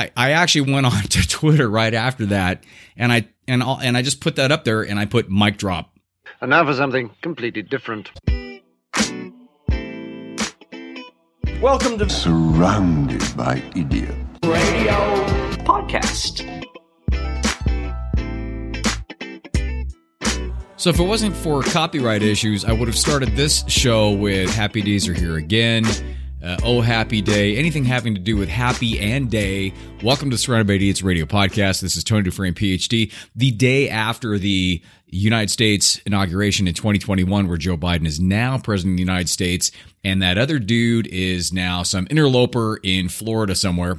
I, I actually went on to Twitter right after that, and I and I'll, and I just put that up there, and I put mic drop. And now for something completely different. Welcome to surrounded by idiots. Radio Podcast. So if it wasn't for copyright issues, I would have started this show with Happy Days Are Here Again, uh, Oh Happy Day, anything having to do with happy and day. Welcome to Surrounded by Idiots Radio Podcast. This is Tony Dufresne, PhD. The day after the United States inauguration in 2021, where Joe Biden is now president of the United States, and that other dude is now some interloper in Florida somewhere.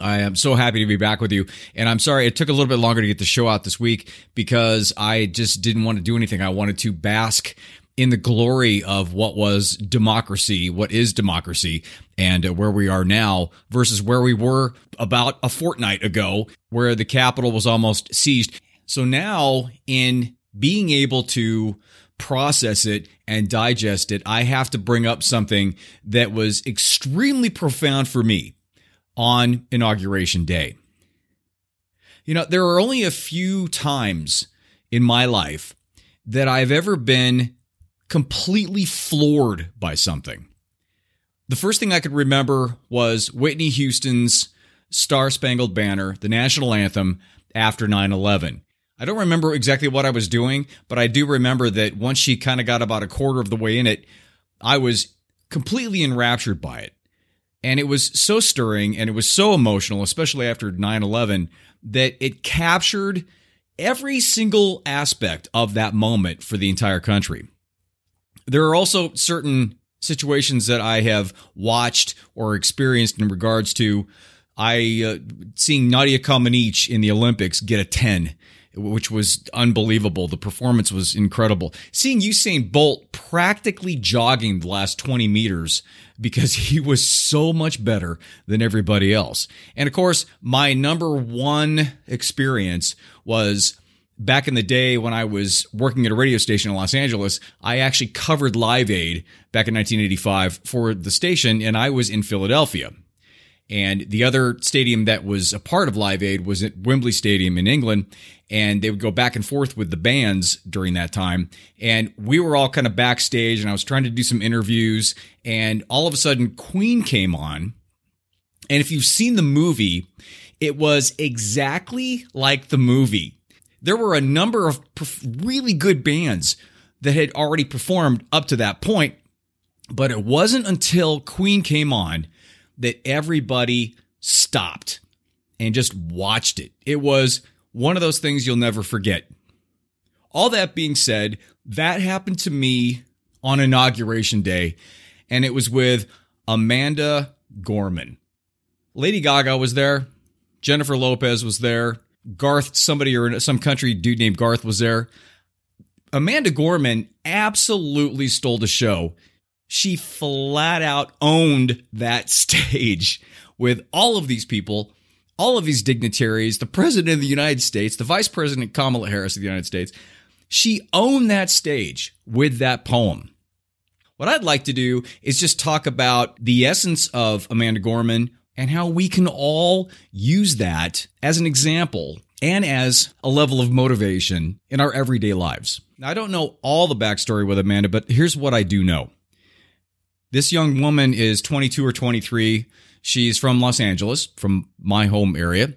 I am so happy to be back with you. And I'm sorry it took a little bit longer to get the show out this week because I just didn't want to do anything. I wanted to bask in the glory of what was democracy, what is democracy, and uh, where we are now versus where we were about a fortnight ago, where the Capitol was almost seized. So now, in being able to process it and digest it, I have to bring up something that was extremely profound for me on Inauguration Day. You know, there are only a few times in my life that I've ever been completely floored by something. The first thing I could remember was Whitney Houston's Star Spangled Banner, the national anthem, after 9 11. I don't remember exactly what I was doing, but I do remember that once she kind of got about a quarter of the way in it, I was completely enraptured by it. And it was so stirring and it was so emotional, especially after 9 11, that it captured every single aspect of that moment for the entire country. There are also certain situations that I have watched or experienced in regards to I uh, seeing Nadia Comaneci in the Olympics get a 10 which was unbelievable. The performance was incredible. Seeing Usain Bolt practically jogging the last 20 meters because he was so much better than everybody else. And of course, my number one experience was back in the day when I was working at a radio station in Los Angeles, I actually covered Live Aid back in 1985 for the station, and I was in Philadelphia. And the other stadium that was a part of Live Aid was at Wembley Stadium in England. And they would go back and forth with the bands during that time. And we were all kind of backstage, and I was trying to do some interviews. And all of a sudden, Queen came on. And if you've seen the movie, it was exactly like the movie. There were a number of really good bands that had already performed up to that point. But it wasn't until Queen came on that everybody stopped and just watched it. It was one of those things you'll never forget. All that being said, that happened to me on inauguration day, and it was with Amanda Gorman. Lady Gaga was there, Jennifer Lopez was there, Garth, somebody or some country dude named Garth was there. Amanda Gorman absolutely stole the show she flat out owned that stage with all of these people, all of these dignitaries, the president of the United States, the vice president Kamala Harris of the United States. She owned that stage with that poem. What I'd like to do is just talk about the essence of Amanda Gorman and how we can all use that as an example and as a level of motivation in our everyday lives. Now, I don't know all the backstory with Amanda, but here's what I do know. This young woman is 22 or 23. She's from Los Angeles, from my home area.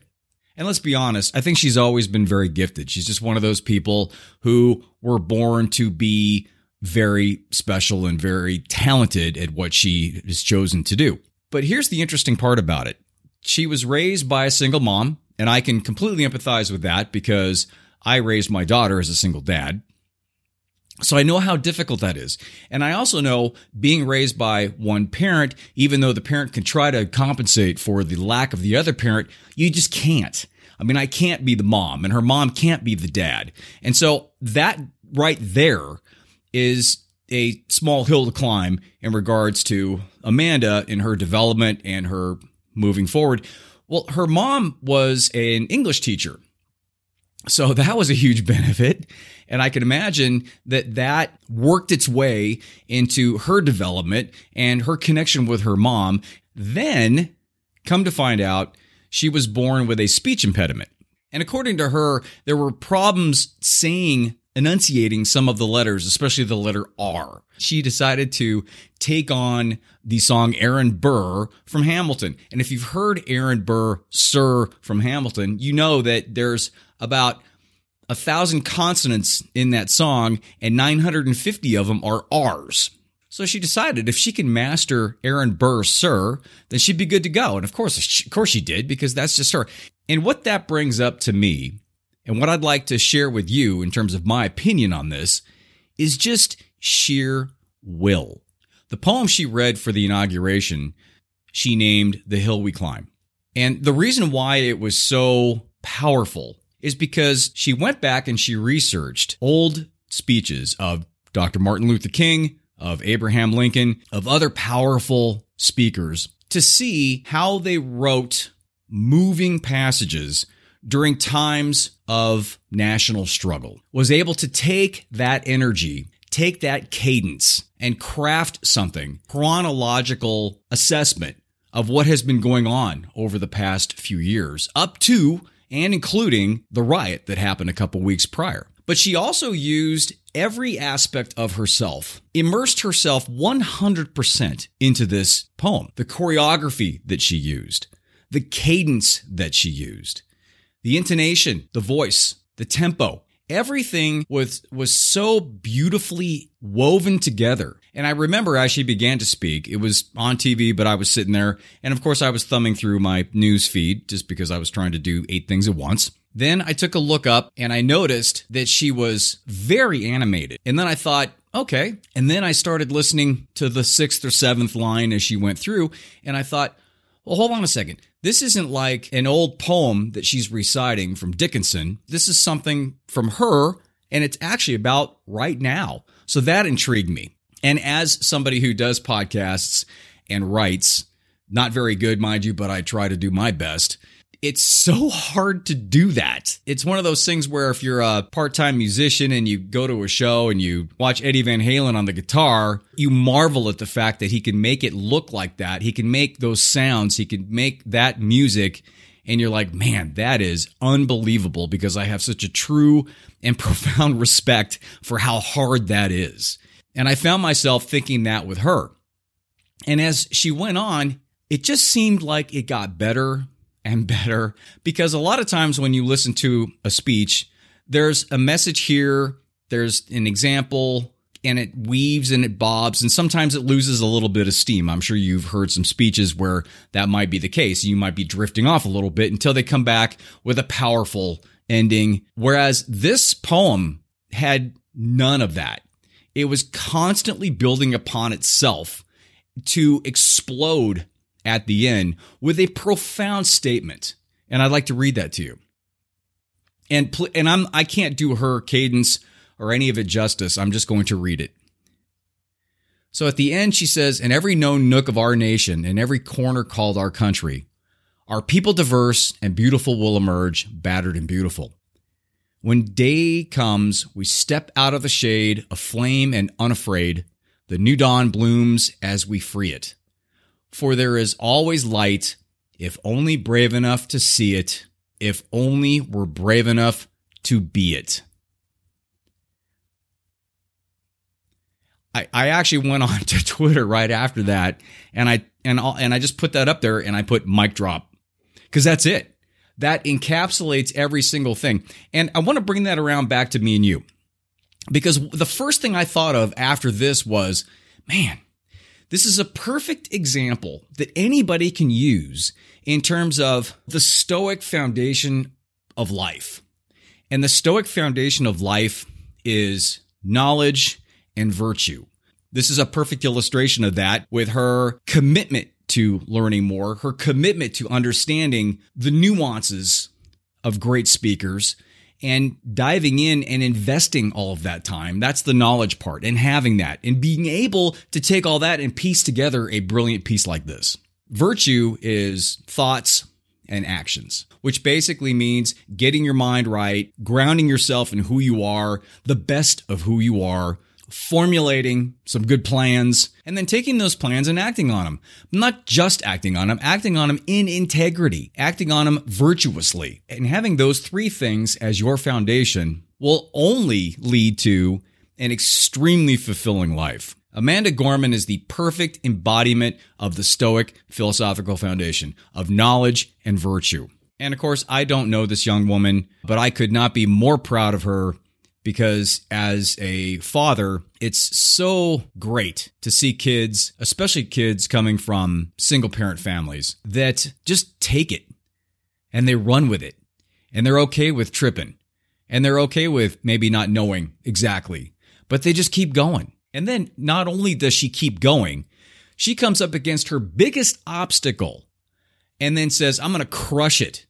And let's be honest, I think she's always been very gifted. She's just one of those people who were born to be very special and very talented at what she has chosen to do. But here's the interesting part about it. She was raised by a single mom, and I can completely empathize with that because I raised my daughter as a single dad. So I know how difficult that is. And I also know being raised by one parent, even though the parent can try to compensate for the lack of the other parent, you just can't. I mean, I can't be the mom and her mom can't be the dad. And so that right there is a small hill to climb in regards to Amanda in her development and her moving forward. Well, her mom was an English teacher. So that was a huge benefit. And I can imagine that that worked its way into her development and her connection with her mom. Then, come to find out, she was born with a speech impediment. And according to her, there were problems saying, enunciating some of the letters, especially the letter R. She decided to take on the song Aaron Burr from Hamilton. And if you've heard Aaron Burr, Sir from Hamilton, you know that there's about a thousand consonants in that song and 950 of them are R's. So she decided if she can master Aaron Burr, Sir, then she'd be good to go. And of course, of course she did because that's just her. And what that brings up to me and what I'd like to share with you in terms of my opinion on this is just sheer will. The poem she read for the inauguration, she named The Hill We Climb. And the reason why it was so powerful is because she went back and she researched old speeches of Dr. Martin Luther King, of Abraham Lincoln, of other powerful speakers to see how they wrote moving passages during times of national struggle, was able to take that energy, take that cadence, and craft something chronological assessment of what has been going on over the past few years, up to and including the riot that happened a couple weeks prior. But she also used every aspect of herself, immersed herself 100% into this poem. The choreography that she used, the cadence that she used, the intonation, the voice, the tempo, everything was was so beautifully woven together. And I remember as she began to speak, it was on TV, but I was sitting there, and of course I was thumbing through my news feed just because I was trying to do eight things at once. Then I took a look up and I noticed that she was very animated. And then I thought, okay. And then I started listening to the sixth or seventh line as she went through, and I thought, well, hold on a second. This isn't like an old poem that she's reciting from Dickinson. This is something from her, and it's actually about right now. So that intrigued me. And as somebody who does podcasts and writes, not very good, mind you, but I try to do my best it's so hard to do that. It's one of those things where if you're a part-time musician and you go to a show and you watch Eddie Van Halen on the guitar, you marvel at the fact that he can make it look like that. He can make those sounds, he can make that music and you're like, "Man, that is unbelievable because I have such a true and profound respect for how hard that is." And I found myself thinking that with her. And as she went on, it just seemed like it got better and better because a lot of times when you listen to a speech, there's a message here, there's an example, and it weaves and it bobs, and sometimes it loses a little bit of steam. I'm sure you've heard some speeches where that might be the case. You might be drifting off a little bit until they come back with a powerful ending. Whereas this poem had none of that. It was constantly building upon itself to explode at the end with a profound statement. And I'd like to read that to you. And pl- and I'm I can't do her cadence or any of it justice. I'm just going to read it. So at the end she says, "In every known nook of our nation, in every corner called our country, our people diverse and beautiful will emerge, battered and beautiful. When day comes, we step out of the shade, aflame and unafraid. The new dawn blooms as we free it for there is always light, if only brave enough to see it, if only we're brave enough to be it. I, I actually went on to Twitter right after that, and I and i and I just put that up there, and I put mic drop. Because that's it. That encapsulates every single thing, and I want to bring that around back to me and you, because the first thing I thought of after this was, man, this is a perfect example that anybody can use in terms of the Stoic foundation of life. And the Stoic foundation of life is knowledge and virtue. This is a perfect illustration of that with her commitment to learning more, her commitment to understanding the nuances of great speakers and diving in and investing all of that time. That's the knowledge part and having that and being able to take all that and piece together a brilliant piece like this. Virtue is thoughts and actions, which basically means getting your mind right, grounding yourself in who you are, the best of who you are, formulating some good plans and then taking those plans and acting on them. Not just acting on them, acting on them in integrity, acting on them virtuously. And having those three things as your foundation will only lead to an extremely fulfilling life. Amanda Gorman is the perfect embodiment of the Stoic philosophical foundation of knowledge and virtue. And of course, I don't know this young woman, but I could not be more proud of her because as a father, it's so great to see kids, especially kids coming from single parent families, that just take it and they run with it and they're okay with tripping and they're okay with maybe not knowing exactly, but they just keep going. And then not only does she keep going, she comes up against her biggest obstacle and then says, I'm going to crush it.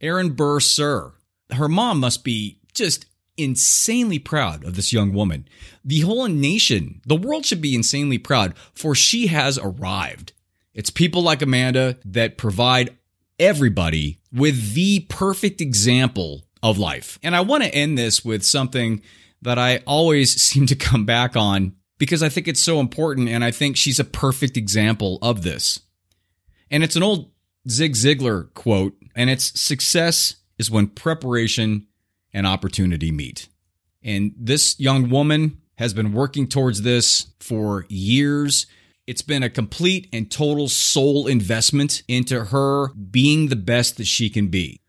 Aaron Burr, sir. Her mom must be just insanely proud of this young woman. The whole nation, the world should be insanely proud, for she has arrived. It's people like Amanda that provide everybody with the perfect example of life. And I want to end this with something that I always seem to come back on because I think it's so important. And I think she's a perfect example of this. And it's an old Zig Ziglar quote, and it's success is when preparation and opportunity meet. And this young woman has been working towards this for years. It's been a complete and total soul investment into her being the best that she can be.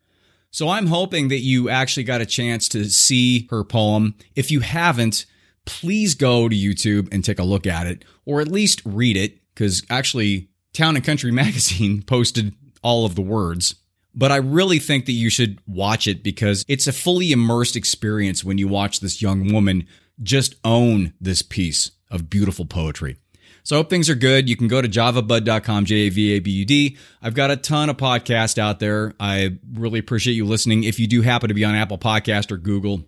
So I'm hoping that you actually got a chance to see her poem. If you haven't, please go to YouTube and take a look at it, or at least read it, because actually, Town and Country Magazine posted all of the words but I really think that you should watch it because it's a fully immersed experience when you watch this young woman just own this piece of beautiful poetry. So I hope things are good. You can go to javabud.com, J A V A B U D. I've got a ton of podcasts out there. I really appreciate you listening. If you do happen to be on Apple Podcast or Google,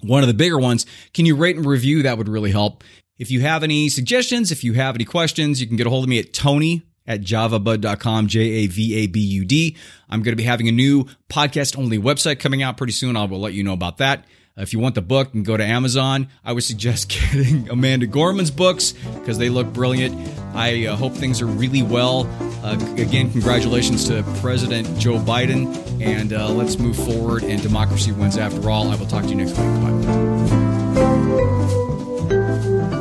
one of the bigger ones, can you rate and review? That would really help. If you have any suggestions, if you have any questions, you can get a hold of me at Tony at javabud.com, J A V A B U D. I'm going to be having a new podcast only website coming out pretty soon. I will let you know about that. If you want the book and go to Amazon, I would suggest getting Amanda Gorman's books because they look brilliant. I uh, hope things are really well. Uh, again, congratulations to President Joe Biden, and uh, let's move forward. And democracy wins after all. I will talk to you next week. Bye.